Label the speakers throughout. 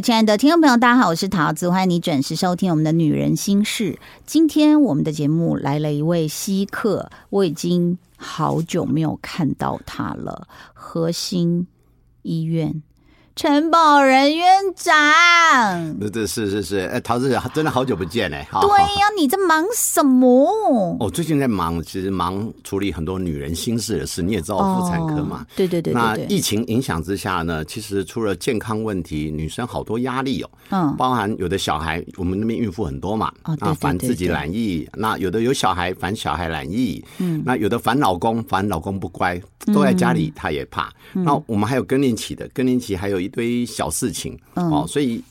Speaker 1: 亲爱的听众朋友，大家好，我是桃子，欢迎你准时收听我们的《女人心事》。今天我们的节目来了一位稀客，我已经好久没有看到他了。核心医院陈宝仁院长，
Speaker 2: 这这是是是，哎，桃子真的好久不见哎。
Speaker 1: 对呀，你在忙什么？
Speaker 2: 我最近在忙，其实忙处理很多女人心事的事。你也知道妇产科嘛？
Speaker 1: 对对对。
Speaker 2: 那疫情影响之下呢，其实除了健康问题，女生好多压力哦。
Speaker 1: 嗯。
Speaker 2: 包含有的小孩，我们那边孕妇很多嘛。
Speaker 1: 哦，对
Speaker 2: 烦自己染疫，那有的有小孩烦小孩染疫。
Speaker 1: 嗯。
Speaker 2: 那有的烦老公，烦老公不乖，都在家里，他也怕。那我们还有更年期的，更年期还有一堆小事情。哦，所以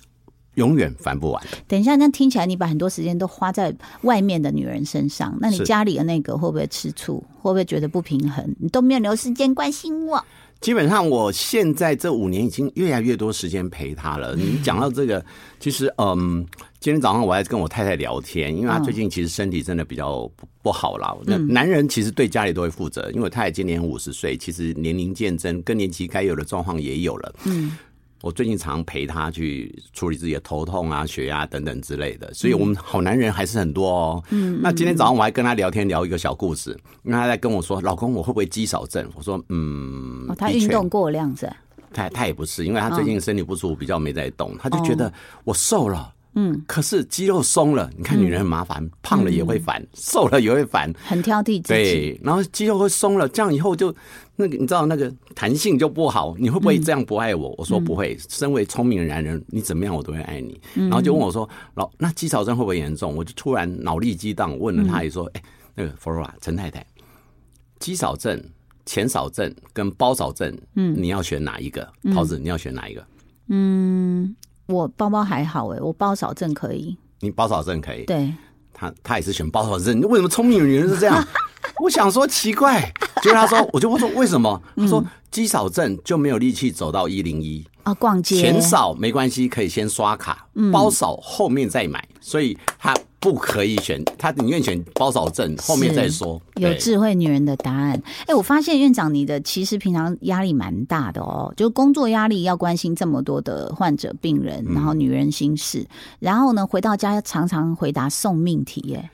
Speaker 2: 永远烦不完。
Speaker 1: 等一下，那听起来你把很多时间都花在外面的女人身上，那你家里的那个会不会吃醋？会不会觉得不平衡？你都没有留时间关心我。
Speaker 2: 基本上，我现在这五年已经越来越多时间陪她了。你讲到这个，其实，嗯，今天早上我还跟我太太聊天，因为她最近其实身体真的比较不不好了。那男人其实对家里都会负责，因为太太今年五十岁，其实年龄渐增，更年期该有的状况也有了。
Speaker 1: 嗯。
Speaker 2: 我最近常陪他去处理自己的头痛啊、血压等等之类的，所以我们好男人还是很多哦。
Speaker 1: 嗯，
Speaker 2: 那今天早上我还跟他聊天，聊一个小故事，因为他在跟我说：“老公，我会不会肌少症？”我说：“嗯。”
Speaker 1: 他运动过量是？
Speaker 2: 他他也不是，因为他最近身体不舒服，比较没在动，他就觉得我瘦了。
Speaker 1: 嗯，
Speaker 2: 可是肌肉松了，你看女人很麻烦，胖了也会烦，瘦了也会烦，
Speaker 1: 很挑剔自己。
Speaker 2: 对，然后肌肉会松了，这样以后就那个你知道那个弹性就不好。你会不会这样不爱我？我说不会。身为聪明的男人，你怎么样我都会爱你。然后就问我说：“老那肌少症会不会严重？”我就突然脑力激荡，问了他，一说：“哎，那个弗罗拉陈太太，肌少症、钱少症跟包少症，嗯，你要选哪一个？桃子，你要选哪一个？”
Speaker 1: 嗯。我包包还好哎，我包少症可以。
Speaker 2: 你包少症可以？
Speaker 1: 对，
Speaker 2: 他他也是选包少症。为什么聪明的女人是这样？我想说奇怪，结果他说，我就问说为什么？他说肌少症就没有力气走到一零一
Speaker 1: 啊，逛街
Speaker 2: 钱少没关系，可以先刷卡，包少后面再买，所以他。不可以选，他宁愿选包少症，后面再说。
Speaker 1: 有智慧女人的答案。哎，我发现院长你的其实平常压力蛮大的哦，就工作压力要关心这么多的患者病人，然后女人心事，然后呢回到家常常回答送命题。耶。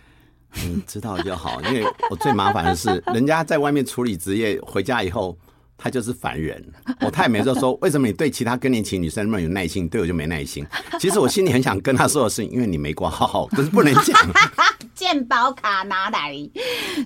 Speaker 2: 嗯，知道就好，因为我最麻烦的是，人家在外面处理职业，回家以后。他就是烦人，我太美就说，为什么你对其他更年期女生那么有耐心，对我就没耐心？其实我心里很想跟他说的是，因为你没挂号，可是不能讲。
Speaker 1: 健保卡拿来，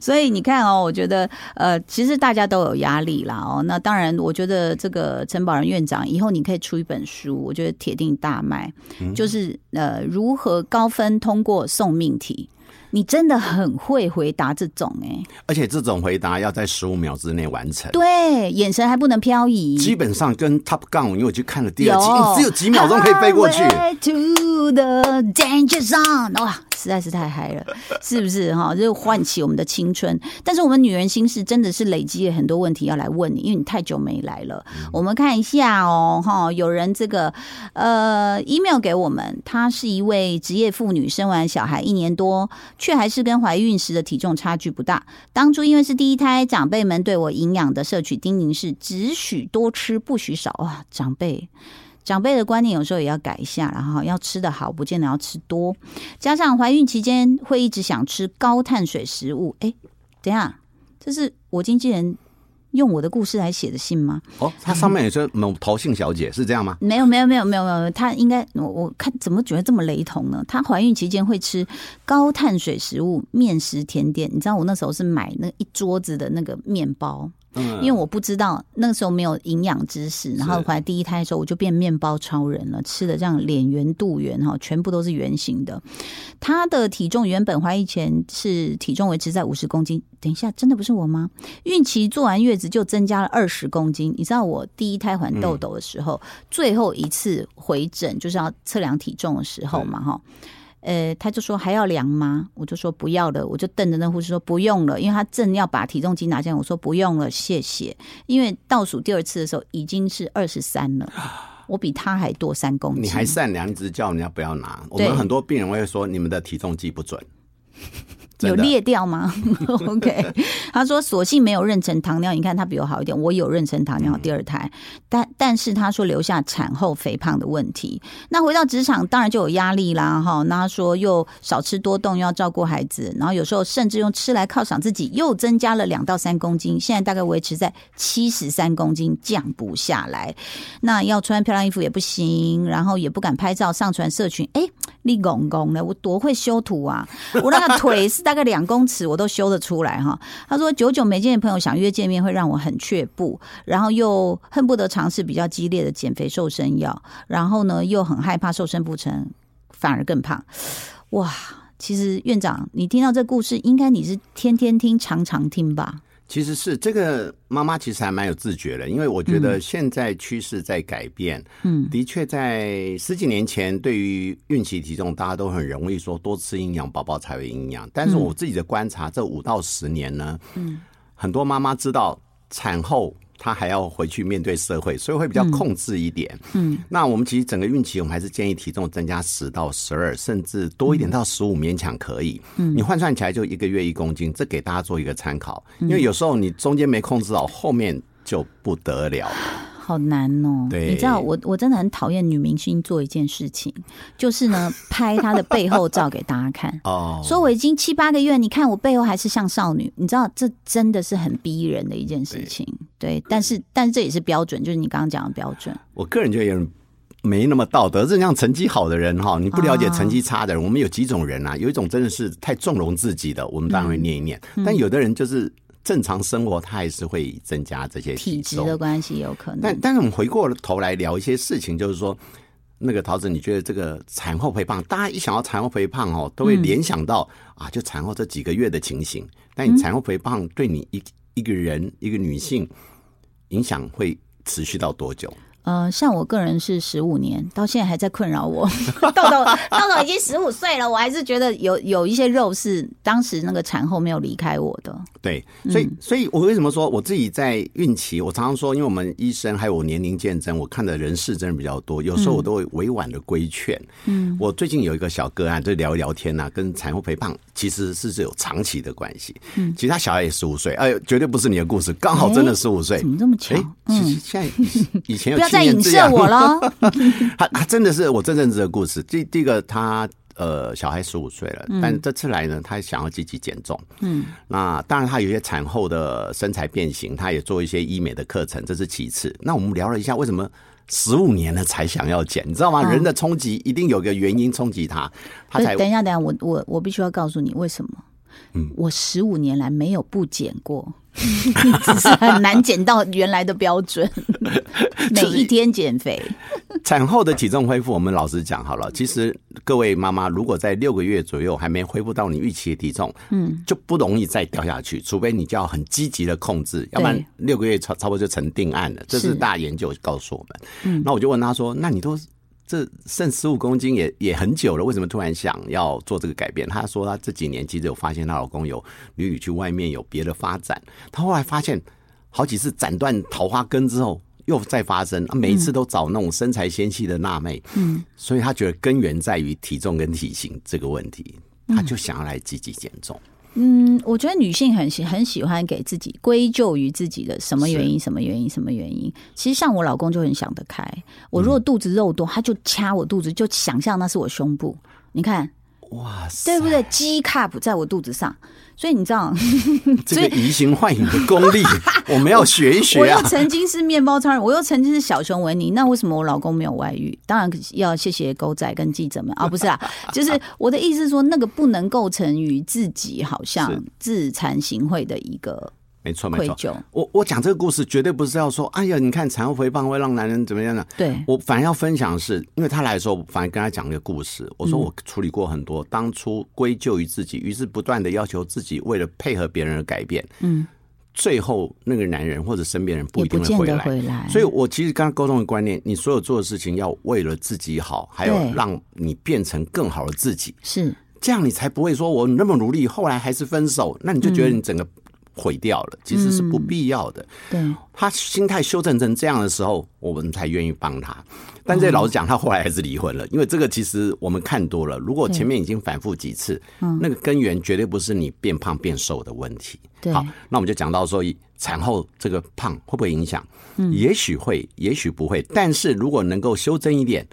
Speaker 1: 所以你看哦，我觉得呃，其实大家都有压力啦哦。那当然，我觉得这个陈宝仁院长以后你可以出一本书，我觉得铁定大卖，就是呃，如何高分通过送命题。你真的很会回答这种哎，
Speaker 2: 而且这种回答要在十五秒之内完成。
Speaker 1: 对，眼神还不能漂移。
Speaker 2: 基本上跟 Top Gun，因为我去看了第二集，只有几秒钟可以飞过去。
Speaker 1: To the danger zone，哇，实在是太嗨了，是不是哈？就唤起我们的青春。但是我们女人心事真的是累积了很多问题要来问你，因为你太久没来了。我们看一下哦，哈，有人这个呃 email 给我们，她是一位职业妇女，生完小孩一年多。却还是跟怀孕时的体重差距不大。当初因为是第一胎，长辈们对我营养的摄取叮咛是只许多吃，不许少啊。长辈长辈的观念有时候也要改一下，然后要吃的好，不见得要吃多。加上怀孕期间会一直想吃高碳水食物。哎，等下，这是我经纪人。用我的故事来写的信吗？
Speaker 2: 哦，他上面也说某陶姓小姐是这样吗？
Speaker 1: 没有，没有，没有，没有，没有。他应该我我看怎么觉得这么雷同呢？她怀孕期间会吃高碳水食物、面食、甜点。你知道我那时候是买那一桌子的那个面包。因为我不知道那个时候没有营养知识，然后怀第一胎的时候我就变面包超人了，吃的这样脸圆肚圆哈，全部都是圆形的。他的体重原本怀孕前是体重维持在五十公斤，等一下真的不是我吗？孕期做完月子就增加了二十公斤。你知道我第一胎怀痘痘的时候，最后一次回诊就是要测量体重的时候嘛哈。呃，他就说还要量吗？我就说不要了，我就瞪着那护士说不用了，因为他正要把体重机拿进来，我说不用了，谢谢。因为倒数第二次的时候已经是二十三了，我比他还多三公斤。
Speaker 2: 你还善良，一直叫人家不要拿。我们很多病人会说你们的体重计不准。
Speaker 1: 有裂掉吗？OK，他说索性没有妊娠糖尿，你看他比我好一点，我有妊娠糖尿第二胎，但但是他说留下产后肥胖的问题。那回到职场，当然就有压力啦，哈。那他说又少吃多动，又要照顾孩子，然后有时候甚至用吃来犒赏自己，又增加了两到三公斤，现在大概维持在七十三公斤，降不下来。那要穿漂亮衣服也不行，然后也不敢拍照上传社群。哎，你公公呢？我多会修图啊！我那个腿是大概两公尺，我都修得出来哈。他说久久没见的朋友想约见面，会让我很却步，然后又恨不得尝试比较激烈的减肥瘦身药，然后呢又很害怕瘦身不成，反而更胖。哇！其实院长，你听到这故事，应该你是天天听、常常听吧？
Speaker 2: 其实是这个妈妈其实还蛮有自觉的，因为我觉得现在趋势在改变。嗯，的确在十几年前，对于孕期体重，大家都很容易说多吃营养，宝宝才会营养。但是我自己的观察，这五到十年呢，嗯，很多妈妈知道产后。他还要回去面对社会，所以会比较控制一点。嗯，那我们其实整个孕期，我们还是建议体重增加十到十二，甚至多一点到十五，勉强可以。嗯，你换算起来就一个月一公斤，这给大家做一个参考。因为有时候你中间没控制好，后面就不得了。
Speaker 1: 好难哦！你知道我我真的很讨厌女明星做一件事情，就是呢 拍她的背后照给大家看哦，说我已经七八个月，你看我背后还是像少女，你知道这真的是很逼人的一件事情。对，但是但是这也是标准，就是你刚刚讲的标准。
Speaker 2: 我个人觉得有点没那么道德。这样成绩好的人哈，你不了解成绩差的人。我们有几种人啊？有一种真的是太纵容自己的，我们当然会念一念。但有的人就是。正常生活，它还是会增加这些
Speaker 1: 体质的关系，有可能。
Speaker 2: 但但是我们回过头来聊一些事情，就是说，那个桃子，你觉得这个产后肥胖，大家一想到产后肥胖哦，都会联想到啊，就产后这几个月的情形。但你产后肥胖对你一一个人一个女性影响会持续到多久？
Speaker 1: 呃，像我个人是十五年，到现在还在困扰我。豆豆豆豆已经十五岁了，我还是觉得有有一些肉是当时那个产后没有离开我的。
Speaker 2: 对，所以所以我为什么说我自己在孕期，我常常说，因为我们医生还有我年龄见证，我看的人事真的比较多，有时候我都会委婉的规劝。嗯，我最近有一个小个案，就聊一聊天呐，跟产后肥胖其实是是有长期的关系。嗯，其实他小孩也十五岁，哎，绝对不是你的故事，刚好真的十五岁，
Speaker 1: 怎么这么巧？
Speaker 2: 其实现在以前有。
Speaker 1: 在影射我了，
Speaker 2: 他他真的是我真正的故事。第第一个，他呃小孩十五岁了，但这次来呢，他想要积极减重。嗯，那当然他有些产后的身材变形，他也做一些医美的课程，这是其次。那我们聊了一下，为什么十五年了才想要减？你知道吗？人的冲击一定有个原因冲击他，他才
Speaker 1: 等一下，等一下，我我我必须要告诉你为什么。嗯，我十五年来没有不减过。只是很难减到原来的标准，每一天减肥。
Speaker 2: 产后的体重恢复，我们老实讲好了。其实各位妈妈，如果在六个月左右还没恢复到你预期的体重，嗯，就不容易再掉下去。除非你就要很积极的控制，要不然六个月差差不多就成定案了。这是大研究告诉我们。嗯，那我就问他说：“那你都？”这剩十五公斤也也很久了，为什么突然想要做这个改变？她说她这几年其实有发现她老公有屡屡去外面有别的发展，她后来发现好几次斩断桃花根之后又再发生，每一次都找那种身材纤细的辣妹，嗯，所以她觉得根源在于体重跟体型这个问题，她就想要来积极减重。
Speaker 1: 嗯，我觉得女性很喜很喜欢给自己归咎于自己的什么原因，什么原因，什么原因。其实像我老公就很想得开，我如果肚子肉多，他就掐我肚子，就想象那是我胸部。你看。哇塞，对不对？G cup 在我肚子上，所以你知道，
Speaker 2: 这个移形换影的功力，我们要学一学
Speaker 1: 啊！我又曾经是面包超人，我又曾经是小熊维尼，那为什么我老公没有外遇？当然要谢谢狗仔跟记者们啊！不是啊，就是我的意思是说，那个不能构成于自己好像自惭形秽的一个。
Speaker 2: 没错，没错。我我讲这个故事绝对不是要说，哎呀，你看产后肥胖会让男人怎么样呢？
Speaker 1: 对
Speaker 2: 我反而要分享的是，因为他来的时候，反而跟他讲一个故事。我说我处理过很多，当初归咎于自己，于是不断的要求自己为了配合别人而改变。嗯，最后那个男人或者身边人不一定会回来。
Speaker 1: 回来。
Speaker 2: 所以我其实刚刚沟通的观念，你所有做的事情要为了自己好，还有让你变成更好的自己，
Speaker 1: 是
Speaker 2: 这样，你才不会说我那么努力，后来还是分手，那你就觉得你整个。毁掉了，其实是不必要的。
Speaker 1: 对，
Speaker 2: 他心态修正成这样的时候，我们才愿意帮他。但这老实讲，他后来还是离婚了，因为这个其实我们看多了。如果前面已经反复几次，那个根源绝对不是你变胖变瘦的问题。好，那我们就讲到说，产后这个胖会不会影响？也许会，也许不会。但是如果能够修正一点。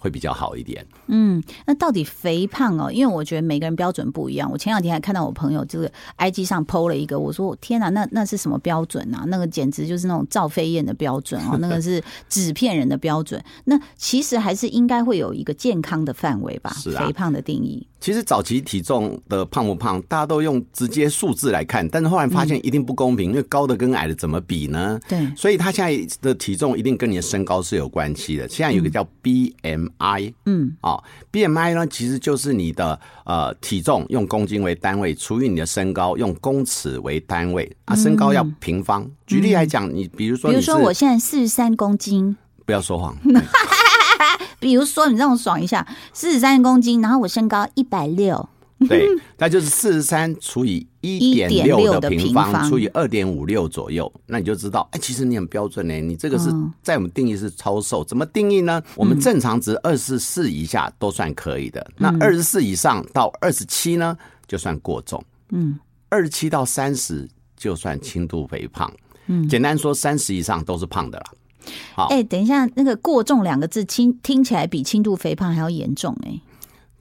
Speaker 2: 会比较好一点。
Speaker 1: 嗯，那到底肥胖哦？因为我觉得每个人标准不一样。我前两天还看到我朋友就是 IG 上 PO 了一个，我说天哪，那那是什么标准啊？那个简直就是那种赵飞燕的标准哦，那个是纸片人的标准。那其实还是应该会有一个健康的范围吧？
Speaker 2: 是啊，
Speaker 1: 肥胖的定义。
Speaker 2: 其实早期体重的胖不胖，大家都用直接数字来看，但是后来发现一定不公平，因为高的跟矮的怎么比呢？
Speaker 1: 对，
Speaker 2: 所以他现在的体重一定跟你的身高是有关系的。现在有个叫 BMI，
Speaker 1: 嗯，
Speaker 2: 哦，BMI 呢其实就是你的呃体重用公斤为单位除以你的身高用公尺为单位啊，身高要平方。举例来讲，你比如说，
Speaker 1: 比如说我现在四十三公斤，
Speaker 2: 不要说谎。
Speaker 1: 比如说，你让我爽一下，四十三公斤，然后我身高一百六，
Speaker 2: 对，那就是四十三除以一点六的平方除以二点五六左右，那你就知道，哎，其实你很标准呢。你这个是在我们定义是超瘦，怎么定义呢？我们正常值二十四以下都算可以的，那二十四以上到二十七呢，就算过重。
Speaker 1: 嗯，
Speaker 2: 二十七到三十就算轻度肥胖。
Speaker 1: 嗯，
Speaker 2: 简单说，三十以上都是胖的了。好，
Speaker 1: 哎，等一下，那个“过重”两个字，听听起来比轻度肥胖还要严重哎。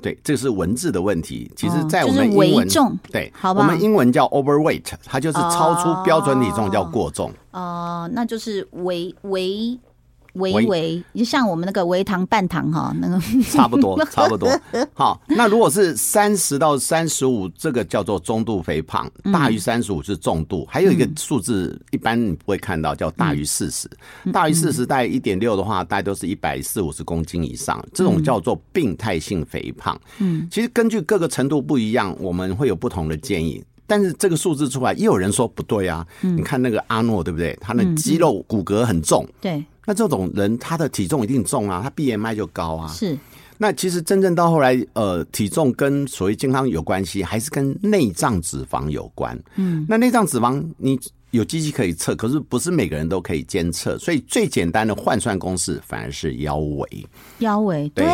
Speaker 2: 对，这是文字的问题。其实，在我们英文，对，
Speaker 1: 好吧，
Speaker 2: 我们英文叫 overweight，它就是超出标准体重叫过重。
Speaker 1: 哦，那就是为为。微微，就像我们那个微糖半糖哈，那个
Speaker 2: 差不多，差不多。好，那如果是三十到三十五，这个叫做中度肥胖；大于三十五是重度。还有一个数字，一般你不会看到，叫大于四十。大于四十，大概一点六的话，大概都是一百四五十公斤以上，这种叫做病态性肥胖。
Speaker 1: 嗯，
Speaker 2: 其实根据各个程度不一样，我们会有不同的建议。但是这个数字出来，也有人说不对啊。你看那个阿诺，对不对？他那肌肉骨骼很重。
Speaker 1: 对。
Speaker 2: 那这种人，他的体重一定重啊，他 BMI 就高啊。
Speaker 1: 是。
Speaker 2: 那其实真正到后来，呃，体重跟所谓健康有关系，还是跟内脏脂肪有关。
Speaker 1: 嗯。
Speaker 2: 那内脏脂肪，你。有机器可以测，可是不是每个人都可以监测，所以最简单的换算公式反而是腰围。
Speaker 1: 腰围，对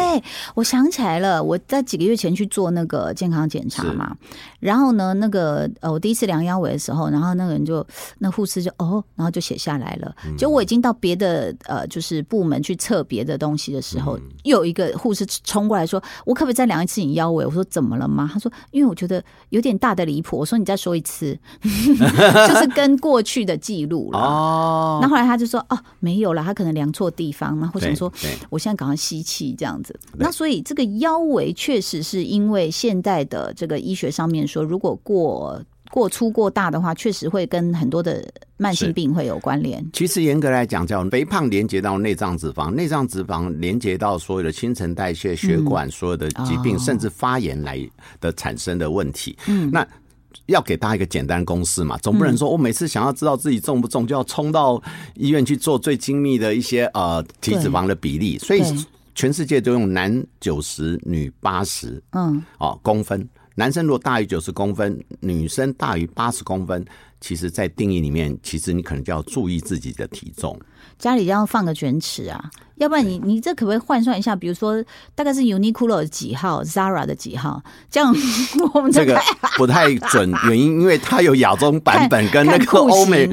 Speaker 1: 我想起来了，我在几个月前去做那个健康检查嘛，然后呢，那个呃，我第一次量腰围的时候，然后那个人就那护士就哦，然后就写下来了。就我已经到别的呃，就是部门去测别的东西的时候，又有一个护士冲过来说：“我可不可以再量一次你腰围？”我说：“怎么了吗？”他说：“因为我觉得有点大的离谱。”我说：“你再说一次。” 就是跟。过去的记录了哦，那后来他就说哦没有了，他可能量错地方，然后想说我现在赶快吸气这样子。那所以这个腰围确实是因为现代的这个医学上面说，如果过过粗过大的话，确实会跟很多的慢性病会有关联。
Speaker 2: 其实严格来讲，叫肥胖连接到内脏脂肪，内脏脂肪连接到所有的新陈代谢、血管所有的疾病，甚至发炎来的产生的问题。
Speaker 1: 嗯，
Speaker 2: 那。要给大家一个简单公式嘛，总不能说我每次想要知道自己重不重，就要冲到医院去做最精密的一些呃体脂肪的比例。所以全世界都用男九十女八十，
Speaker 1: 嗯，
Speaker 2: 哦公分。男生如果大于九十公分，女生大于八十公分，其实，在定义里面，其实你可能就要注意自己的体重。
Speaker 1: 家里要放个卷尺啊，要不然你你这可不可以换算一下？比如说，大概是 Uniqlo 的几号，Zara 的几号？这样 我们
Speaker 2: 这个不太准，原因因为它有亚洲版本跟那个欧美。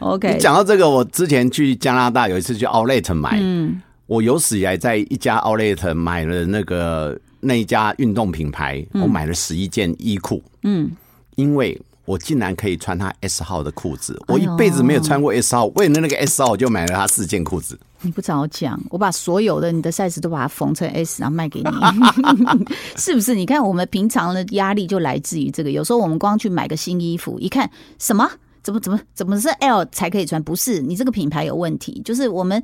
Speaker 1: OK，
Speaker 2: 讲到这个，我之前去加拿大有一次去 Outlet 买，
Speaker 1: 嗯，
Speaker 2: 我有史以来在一家 Outlet 买了那个那一家运动品牌，我买了十一件衣裤，
Speaker 1: 嗯，
Speaker 2: 因为。我竟然可以穿他 S 号的裤子，我一辈子没有穿过 S 号，为了那个 S 号，我就买了他四件裤子。
Speaker 1: 你不早讲，我把所有的你的 size 都把它缝成 S，然后卖给你，是不是？你看，我们平常的压力就来自于这个。有时候我们光去买个新衣服，一看什么，怎么怎么怎么是 L 才可以穿？不是，你这个品牌有问题，就是我们。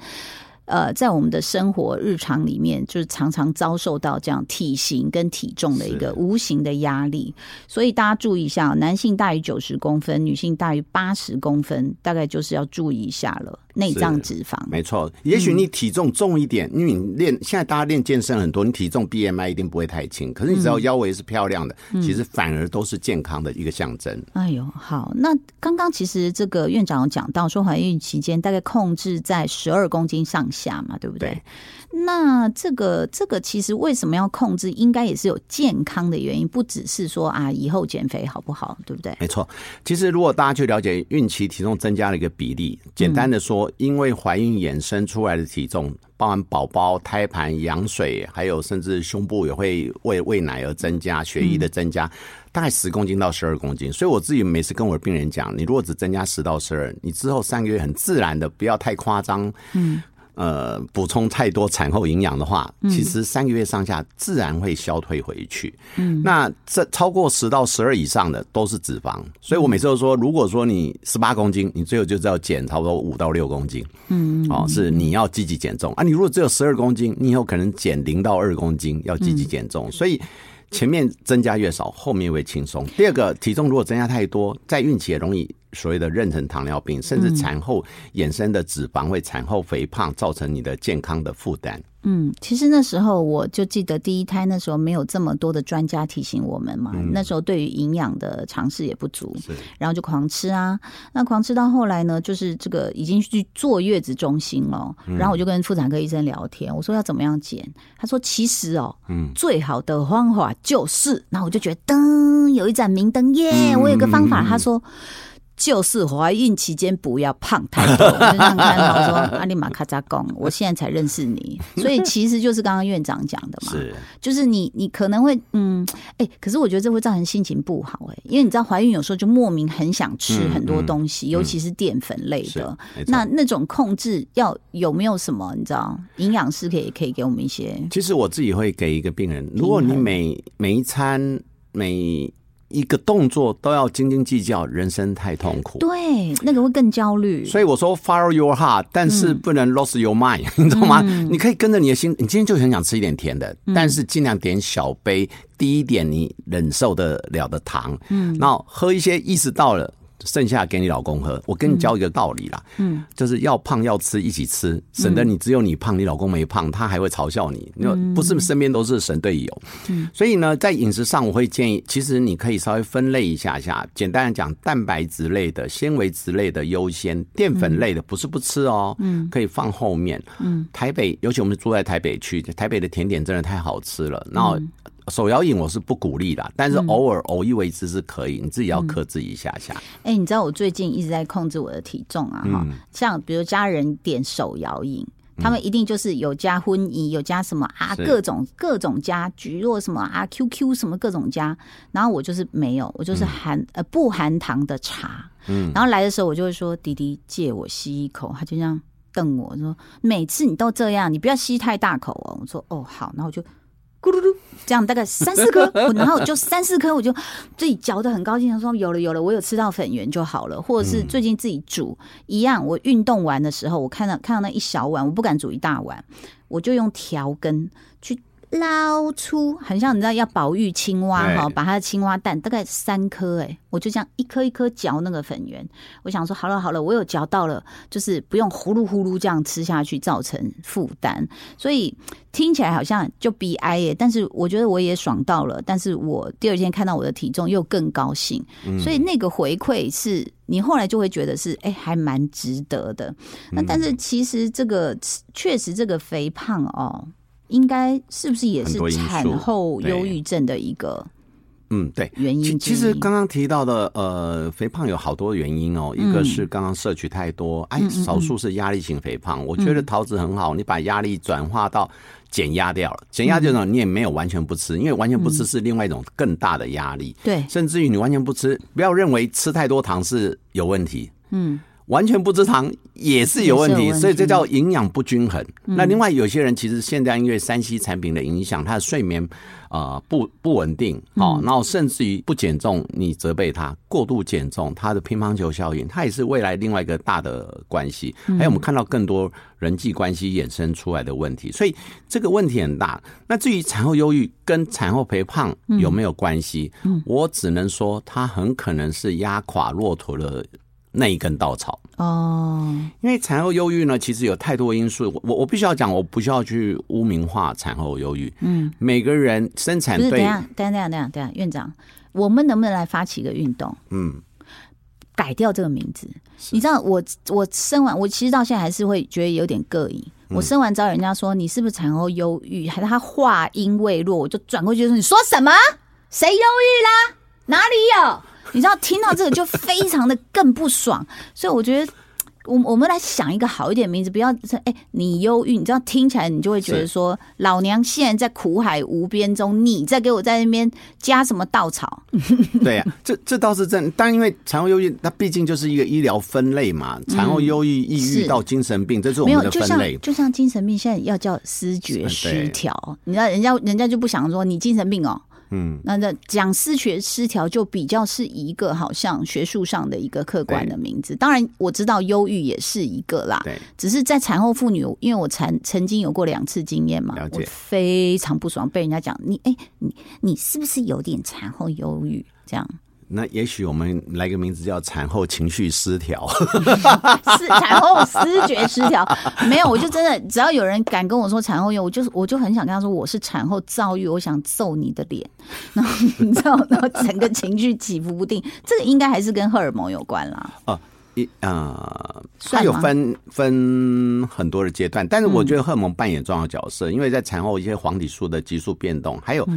Speaker 1: 呃，在我们的生活日常里面，就是常常遭受到这样体型跟体重的一个无形的压力，所以大家注意一下，男性大于九十公分，女性大于八十公分，大概就是要注意一下了。内脏脂肪。
Speaker 2: 没错，也许你体重重一点，因为你练现在大家练健身很多，你体重 BMI 一定不会太轻。可是你只要腰围是漂亮的，其实反而都是健康的一个象征。
Speaker 1: 哎呦，好，那刚刚其实这个院长有讲到说，怀孕期间大概控制在十二公斤上下嘛，对不对？那这个这个其实为什么要控制？应该也是有健康的原因，不只是说啊以后减肥好不好，对不对？
Speaker 2: 没错，其实如果大家去了解孕期体重增加的一个比例，简单的说，因为怀孕衍生出来的体重，包含宝宝胎盘羊水，还有甚至胸部也会为喂奶而增加，血液的增加，大概十公斤到十二公斤。所以我自己每次跟我的病人讲，你如果只增加十到十二，你之后三个月很自然的，不要太夸张。嗯。呃，补充太多产后营养的话，其实三个月上下自然会消退回去。嗯，那这超过十到十二以上的都是脂肪，所以我每次都说，如果说你十八公斤，你最后就是要减差不多五到六公斤。嗯，哦，是你要积极减重啊。你如果只有十二公斤，你以后可能减零到二公斤，要积极减重。所以前面增加越少，后面会轻松。第二个，体重如果增加太多，在孕期也容易。所谓的妊娠糖尿病，甚至产后衍生的脂肪会产后肥胖，造成你的健康的负担。
Speaker 1: 嗯，其实那时候我就记得第一胎那时候没有这么多的专家提醒我们嘛，那时候对于营养的尝试也不足，然后就狂吃啊。那狂吃到后来呢，就是这个已经去坐月子中心了。然后我就跟妇产科医生聊天，我说要怎么样减？他说其实哦，嗯，最好的方法就是，然后我就觉得噔有一盏明灯耶，我有个方法。他说。就是怀孕期间不要胖太多，我就这样看到说阿里马卡扎贡，我现在才认识你，所以其实就是刚刚院长讲的嘛，
Speaker 2: 是，
Speaker 1: 就是你你可能会嗯，哎，可是我觉得这会造成心情不好哎，因为你知道怀孕有时候就莫名很想吃很多东西，尤其是淀粉类的，那那种控制要有没有什么你知道营养师可以可以给我们一些？
Speaker 2: 其实我自己会给一个病人，如果你每每一餐每。一个动作都要斤斤计较，人生太痛苦。
Speaker 1: 对，那个会更焦虑。
Speaker 2: 所以我说 follow your heart，但是不能 lose your mind，你知道吗？你可以跟着你的心，你今天就很想吃一点甜的，但是尽量点小杯，低一点你忍受得了的糖。嗯，然后喝一些意识到了。剩下给你老公喝。我跟你教一个道理啦，嗯，就是要胖要吃一起吃，省得你只有你胖，你老公没胖，他还会嘲笑你。因为不是身边都是神队友，嗯，所以呢，在饮食上我会建议，其实你可以稍微分类一下下。简单的讲，蛋白质类的、纤维质类的优先，淀粉类的不是不吃哦，嗯，可以放后面。嗯，台北尤其我们住在台北区，台北的甜点真的太好吃了。然后。手摇饮我是不鼓励的，但是偶尔偶一为之是可以，你自己要克制一下下。
Speaker 1: 哎，你知道我最近一直在控制我的体重啊，哈，像比如家人点手摇饮，他们一定就是有加荤饮，有加什么啊，各种各种加菊若什么啊，QQ 什么各种加，然后我就是没有，我就是含呃不含糖的茶，嗯，然后来的时候我就会说弟弟借我吸一口，他就这样瞪我说每次你都这样，你不要吸太大口哦，我说哦好，然后我就。咕噜噜，这样大概三四颗，然后就三四颗，我就自己嚼的很高兴，说有了有了，我有吃到粉圆就好了。或者是最近自己煮一样，我运动完的时候，我看到看到那一小碗，我不敢煮一大碗，我就用调羹去。捞出很像你知道要保育青蛙哈，把它的青蛙蛋大概三颗哎，我就这样一颗一颗嚼那个粉圆。我想说好了好了，我有嚼到了，就是不用呼噜呼噜这样吃下去造成负担。所以听起来好像就悲哀耶，但是我觉得我也爽到了。但是我第二天看到我的体重又更高兴，所以那个回馈是你后来就会觉得是哎还蛮值得的。那但是其实这个确实这个肥胖哦。应该是不是也是产后忧郁症的一个
Speaker 2: 嗯对
Speaker 1: 原因？
Speaker 2: 其实刚刚提到的呃肥胖有好多原因哦，一个是刚刚摄取太多，哎，少数是压力型肥胖。我觉得桃子很好，你把压力转化到减压掉了，减压这种你也没有完全不吃，因为完全不吃是另外一种更大的压力。
Speaker 1: 对，
Speaker 2: 甚至于你完全不吃，不要认为吃太多糖是有问题。嗯。完全不吃糖也是有问题，所以这叫营养不均衡。那另外有些人其实现在因为三 C 产品的影响，他的睡眠啊不不稳定，哦，然后甚至于不减重，你责备他过度减重，他的乒乓球效应，它也是未来另外一个大的关系。还有我们看到更多人际关系衍生出来的问题，所以这个问题很大。那至于产后忧郁跟产后肥胖有没有关系？我只能说它很可能是压垮骆驼的。那一根稻草。
Speaker 1: 哦，
Speaker 2: 因为产后忧郁呢，其实有太多因素。我我必须要讲，我不需要去污名化产后忧郁。嗯，每个人生产对
Speaker 1: 等一下，等下，等下，等下，院长，我们能不能来发起一个运动，
Speaker 2: 嗯
Speaker 1: 改掉这个名字？你知道，我我生完，我其实到现在还是会觉得有点膈应。我生完之后，人家说你是不是产后忧郁，还是他话音未落，我就转过去说：“你说什么？谁忧郁啦？哪里有？”你知道，听到这个就非常的更不爽，所以我觉得。我我们来想一个好一点的名字，不要说哎，你忧郁，你知道听起来你就会觉得说，老娘现在在苦海无边中，你在给我在那边加什么稻草？
Speaker 2: 对呀、这这倒是真。但因为产后忧郁，它毕竟就是一个医疗分类嘛，产后忧郁、抑郁到精神病，这是我们的分类。
Speaker 1: 就像精神病现在要叫思觉失调，你知道人家人家就不想说你精神病哦。
Speaker 2: 嗯，
Speaker 1: 那那讲视觉失调就比较是一个好像学术上的一个客观的名字，当然我知道忧郁也是一个啦，
Speaker 2: 对，
Speaker 1: 只是在产后妇女，因为我曾曾经有过两次经验嘛我非常不爽，被人家讲你哎、你你是不是有点产后忧郁？这样？
Speaker 2: 那也许我们来个名字叫产后情绪失调。
Speaker 1: 是产后思觉失调，没有，我就真的只要有人敢跟我说产后忧，我就是我就很想跟他说我是产后躁郁，我想揍你的脸，然后你知道，然后整个情绪起伏不定，这个应该还是跟荷尔蒙有关啦。
Speaker 2: 哦，一呃，它有分分很多的阶段，但是我觉得荷尔蒙扮演重要角色，因为在产后一些黄体素的激素变动，还有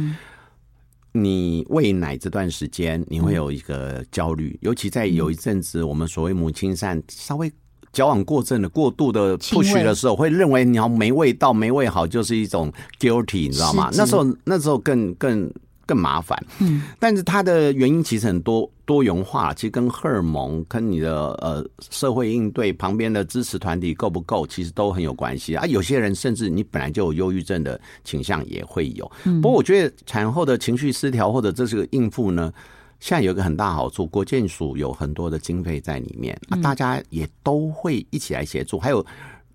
Speaker 2: 你喂奶这段时间，你会有一个焦虑，尤其在有一阵子我们所谓母亲善稍微。矫枉过正的、过度的
Speaker 1: 不
Speaker 2: 许的时候，会认为你要没喂到、没喂好，就是一种 guilty，你知道吗？那时候，那时候更更更麻烦。
Speaker 1: 嗯，
Speaker 2: 但是它的原因其实很多多元化，其实跟荷尔蒙、跟你的呃社会应对、旁边的支持团体够不够，其实都很有关系啊。有些人甚至你本来就有忧郁症的倾向也会有。不过我觉得产后的情绪失调或者这是个应付呢。现在有一个很大好处，国建署有很多的经费在里面，啊，大家也都会一起来协助。还有，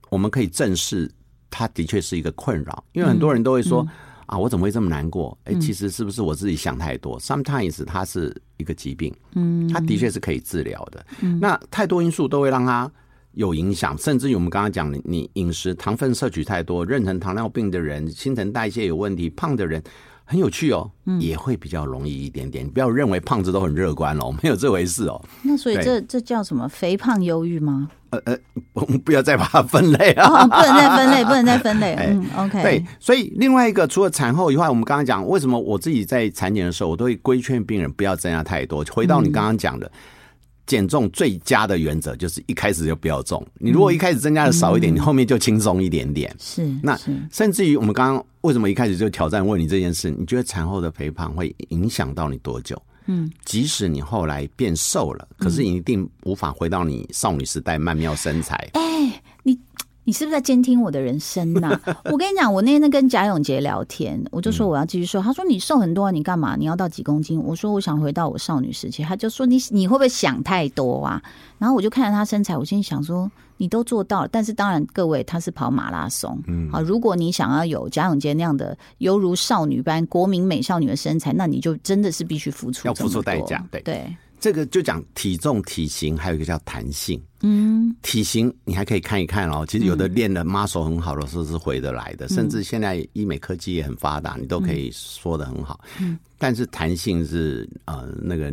Speaker 2: 我们可以正视它的确是一个困扰，因为很多人都会说、啊，我怎么会这么难过？哎、其实是不是我自己想太多？Sometimes 它是一个疾病，嗯，它的确是可以治疗的。那太多因素都会让它有影响，甚至于我们刚刚讲的，你饮食糖分摄取太多，妊娠糖尿病的人、新陈代谢有问题、胖的人。很有趣哦，也会比较容易一点点。你不要认为胖子都很乐观哦，没有这回事哦。
Speaker 1: 那所以
Speaker 2: 对
Speaker 1: 这这叫什么肥胖忧郁吗？
Speaker 2: 呃呃，我们不要再把它分类啊。
Speaker 1: 哦，不能再分类，不能再分类。
Speaker 2: 哎
Speaker 1: 嗯，OK，
Speaker 2: 对，所以另外一个除了产后以外，我们刚刚讲为什么我自己在产检的时候，我都会规劝病人不要增加太多。回到你刚刚讲的。减重最佳的原则就是一开始就不要重。你如果一开始增加的少一点，你后面就轻松一点点。
Speaker 1: 是
Speaker 2: 那
Speaker 1: 是
Speaker 2: 甚至于我们刚刚为什么一开始就挑战问你这件事？你觉得产后的肥胖会影响到你多久？
Speaker 1: 嗯，
Speaker 2: 即使你后来变瘦了，可是你一定无法回到你少女时代曼妙身材。
Speaker 1: 哎，你你是不是在监听我的人生呐、我跟你讲，我那天跟贾永杰聊天，我就说我要继续瘦，他说你瘦很多啊，你干嘛？你要到几公斤？我说我想回到我少女时期，他就说你你会不会想太多啊？然后我就看着他身材，我心里想说你都做到了，但是当然各位他是跑马拉松，嗯，好，如果你想要有贾永杰那样的犹如少女般国民美少女的身材，那你就真的是必须付出
Speaker 2: 要付出代价对。
Speaker 1: 对，
Speaker 2: 这个就讲体重、体型，还有一个叫弹性。
Speaker 1: 嗯，
Speaker 2: 体型你还可以看一看哦，其实有的练的 muscle 很好的时候是回得来的，甚至现在医美科技也很发达，你都可以说的很好。嗯，但是弹性是呃那个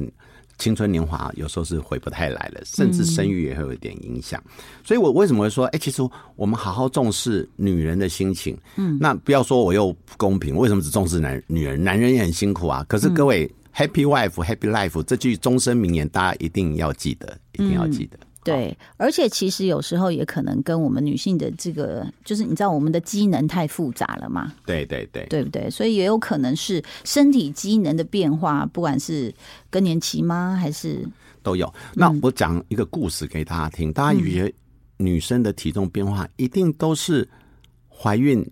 Speaker 2: 青春年华有时候是回不太来了，甚至生育也会有一点影响。所以我为什么会说，哎、其实我们好好重视女人的心情，嗯，那不要说我又不公平，为什么只重视男女人？男人也很辛苦啊。可是各位、Happy wife, happy life 这句终身名言，大家一定要记得，一定要记得。
Speaker 1: 对，而且其实有时候也可能跟我们女性的这个，就是你知道我们的机能太复杂了嘛，
Speaker 2: 对对对，
Speaker 1: 对不对？所以也有可能是身体机能的变化，不管是更年期吗，还是
Speaker 2: 都有。那我讲一个故事给大家听，大家以为女生的体重变化一定都是怀孕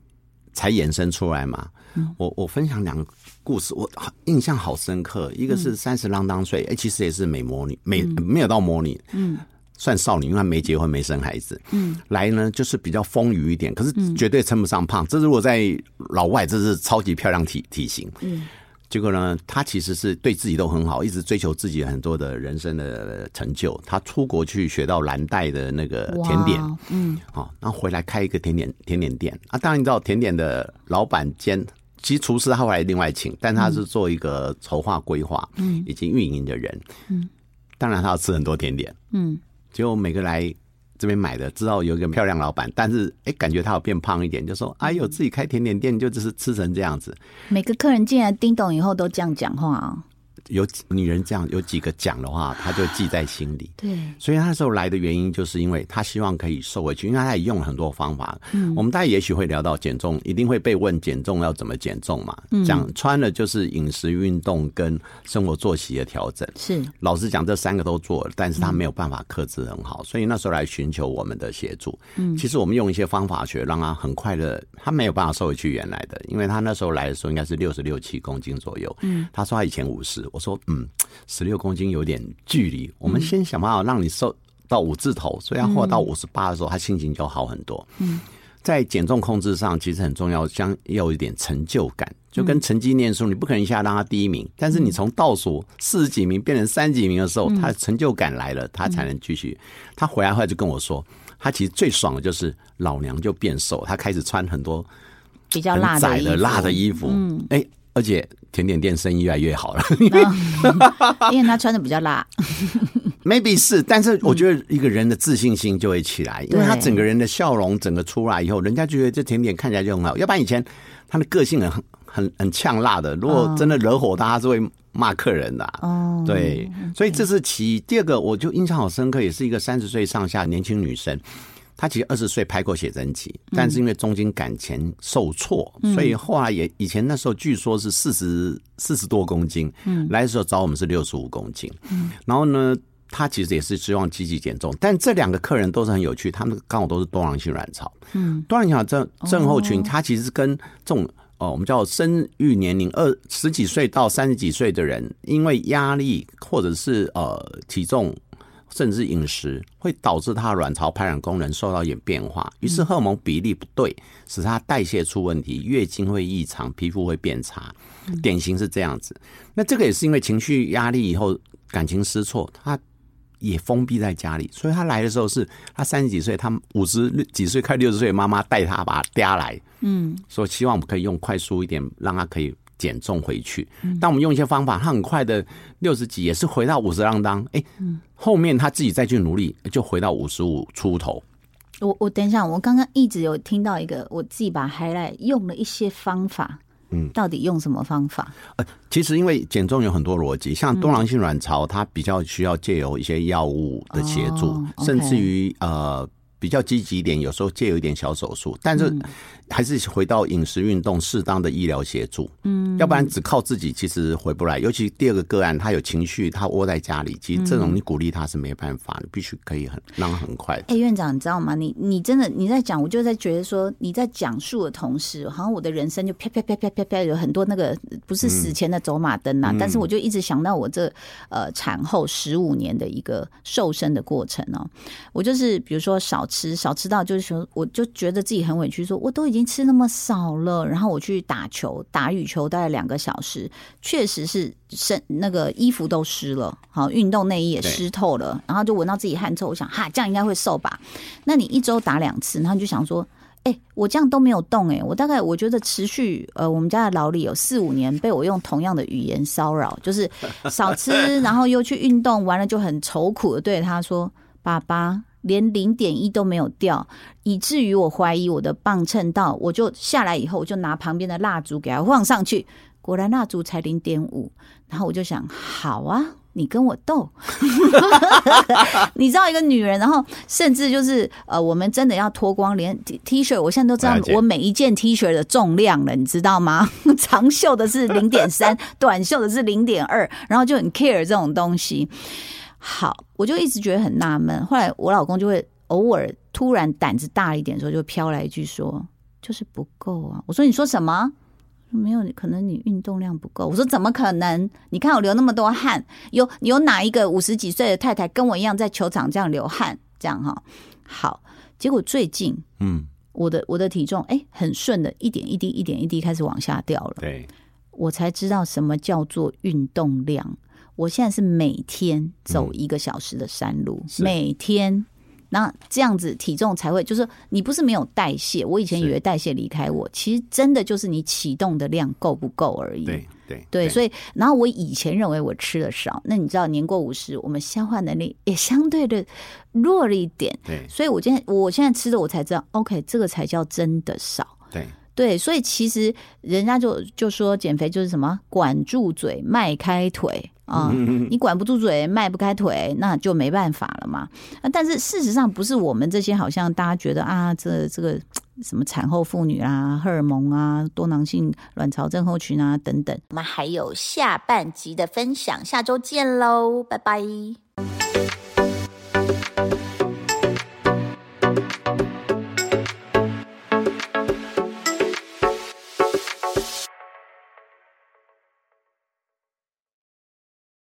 Speaker 2: 才衍生出来嘛？我我分享两个故事，我好印象好深刻。一个是三十啷当岁，哎、其实也是美魔女，美、没有到魔女，嗯，算少女，因为她没结婚没生孩子，嗯，来呢就是比较丰腴一点，可是绝对称不上胖。这如果在老外，这是超级漂亮体体型，嗯。结果呢，他其实是对自己都很好，一直追求自己很多的人生的成就。他出国去学到蓝带的那个甜点，嗯，好，然后回来开一个甜点甜点店啊。当然你知道，甜点的老板兼其实厨师他后来另外请，但他是做一个筹划规划，嗯，以及运营的人，嗯，当然他要吃很多甜点，嗯，结果每个来。这边买的，知道有一个漂亮老板，但是哎，感觉他有变胖一点，就说哎呦，自己开甜点店就只是吃成这样子。
Speaker 1: 每个客人进来叮咚以后都这样讲话啊。
Speaker 2: 有女人这样有几个讲的话，他就记在心里。
Speaker 1: 对，
Speaker 2: 所以那时候来的原因，就是因为他希望可以瘦回去，因为他也用了很多方法。嗯，我们大家也许会聊到减重，一定会被问减重要怎么减重嘛？讲穿了就是饮食、运动跟生活作息的调整。
Speaker 1: 是，
Speaker 2: 老实讲，这三个都做了，但是他没有办法克制很好，所以那时候来寻求我们的协助。嗯，其实我们用一些方法学，让他很快的，他没有办法瘦回去原来的，因为他那时候来的时候应该是六十六七公斤左右。嗯，他说他以前五十，我说嗯。十六公斤有点距离，我们先想办法让你瘦到五字头，所以要活到五十八的时候，他心情就好很多。嗯，在减重控制上，其实很重要，将要有一点成就感，就跟成绩念书，你不可能一下让他第一名，但是你从倒数四十几名变成三几名的时候，他成就感来了，他才能继续。他回来后来就跟我说，他其实最爽的就是老娘就变瘦，他开始穿很多
Speaker 1: 比较辣
Speaker 2: 的辣的衣服，嗯，哎。而且甜点店生意越来越好了，
Speaker 1: 因为他穿的比较辣。
Speaker 2: Maybe 是，但是我觉得一个人的自信心就会起来，因为他整个人的笑容整个出来以后，人家觉得这甜点看起来就很好。要不然以前他的个性很很很呛辣的，如果真的惹火他，他是会骂客人的。哦，对，所以这是其第二个，我就印象好深刻，也是一个三十岁上下年轻女生。他其实二十岁拍过写真集，但是因为中间感情受挫，所以后来也以前那时候据说是四十四十多公斤，嗯来的时候找我们是六十五公斤。嗯然后呢，他其实也是希望积极减重，但这两个客人都是很有趣，他们刚好都是多囊性卵巢。嗯，多囊性卵巢症症候群，它其实跟这种哦，我们叫生育年龄二十几岁到三十几岁的人，因为压力或者是呃体重。甚至饮食会导致他卵巢排卵功能受到一点变化，于是荷尔蒙比例不对，使他代谢出问题，月经会异常，皮肤会变差，典型是这样子。那这个也是因为情绪压力以后感情失措，他也封闭在家里，所以他来的时候是他三十几岁，他五十几岁快六十岁，妈妈带他把他嗲来，嗯，说希望我们可以用快速一点，让他可以。减重回去，但我们用一些方法，他很快的六十几也是回到五十浪当，哎，后面他自己再去努力，就回到五十五出头。
Speaker 1: 我我等一下，我刚刚一直有听到一个，我自己把海来用了一些方法，嗯，到底用什么方法？
Speaker 2: 呃，其实因为减重有很多逻辑，像多囊性卵巢，它比较需要借由一些药物的协助，甚至于呃。比较积极一点，有时候借有一点小手术，但是还是回到饮食、运动、适当的医疗协助。嗯，要不然只靠自己其实回不来。尤其第二个个案，他有情绪，他窝在家里，其实这种你鼓励他是没办法，你必须可以很让他很快。
Speaker 1: 哎，院长，你知道吗？你你真的你在讲，我就在觉得说你在讲述的同时，好像我的人生就啪啪啪啪啪啪有很多那个不是死前的走马灯啊。但是我就一直想到我这呃产后十五年的一个瘦身的过程哦，我就是比如说少。吃少吃到就是说，我就觉得自己很委屈，说我都已经吃那么少了，然后我去打球，打羽球大概两个小时，确实是身那个衣服都湿了，好，运动内衣也湿透了，然后就闻到自己汗臭，我想哈，这样应该会瘦吧？那你一周打两次，然后就想说，哎，我这样都没有动，哎，我大概我觉得持续，呃，我们家的老李有四五年被我用同样的语言骚扰，就是少吃，然后又去运动，完了就很愁苦的对他说，爸爸。连零点一都没有掉，以至于我怀疑我的磅秤到，我就下来以后，我就拿旁边的蜡烛给它晃上去，果然蜡烛才零点五。然后我就想，好啊，你跟我斗，你知道一个女人，然后甚至就是呃，我们真的要脱光，连 T 恤，我现在都知道我每一件 T 恤的重量了，你知道吗？长袖的是零点三，短袖的是零点二，然后就很 care 这种东西。好，我就一直觉得很纳闷。后来我老公就会偶尔突然胆子大一点的时候，就飘来一句说：“就是不够啊。”我说：“你说什么？没有，可能你运动量不够。”我说：“怎么可能？你看我流那么多汗，有有哪一个五十几岁的太太跟我一样在球场这样流汗？这样哈？好，结果最近，嗯，我的我的体重哎，很顺的，一点一滴，一点一滴开始往下掉了。
Speaker 2: 对，
Speaker 1: 我才知道什么叫做运动量。我现在是每天走一个小时的山路，每天。那这样子体重才会，就是你不是没有代谢。我以前以为代谢离开我，其实真的就是你启动的量够不够而已。
Speaker 2: 对对
Speaker 1: 对，所以然后我以前认为我吃的少，那你知道年过五十，我们消化能力也相对的弱了一点。
Speaker 2: 对，
Speaker 1: 所以我今天我现在吃的我才知道，OK，这个才叫真的少。
Speaker 2: 对
Speaker 1: 对，所以其实人家就就说减肥就是什么管住嘴，迈开腿。啊，你管不住嘴，迈不开腿，那就没办法了嘛。啊，但是事实上不是我们这些，好像大家觉得啊，这这个 什么产后妇女啊，荷尔蒙啊，多囊性卵巢症候群啊等等。我们还有下半集的分享，下周见喽，拜拜。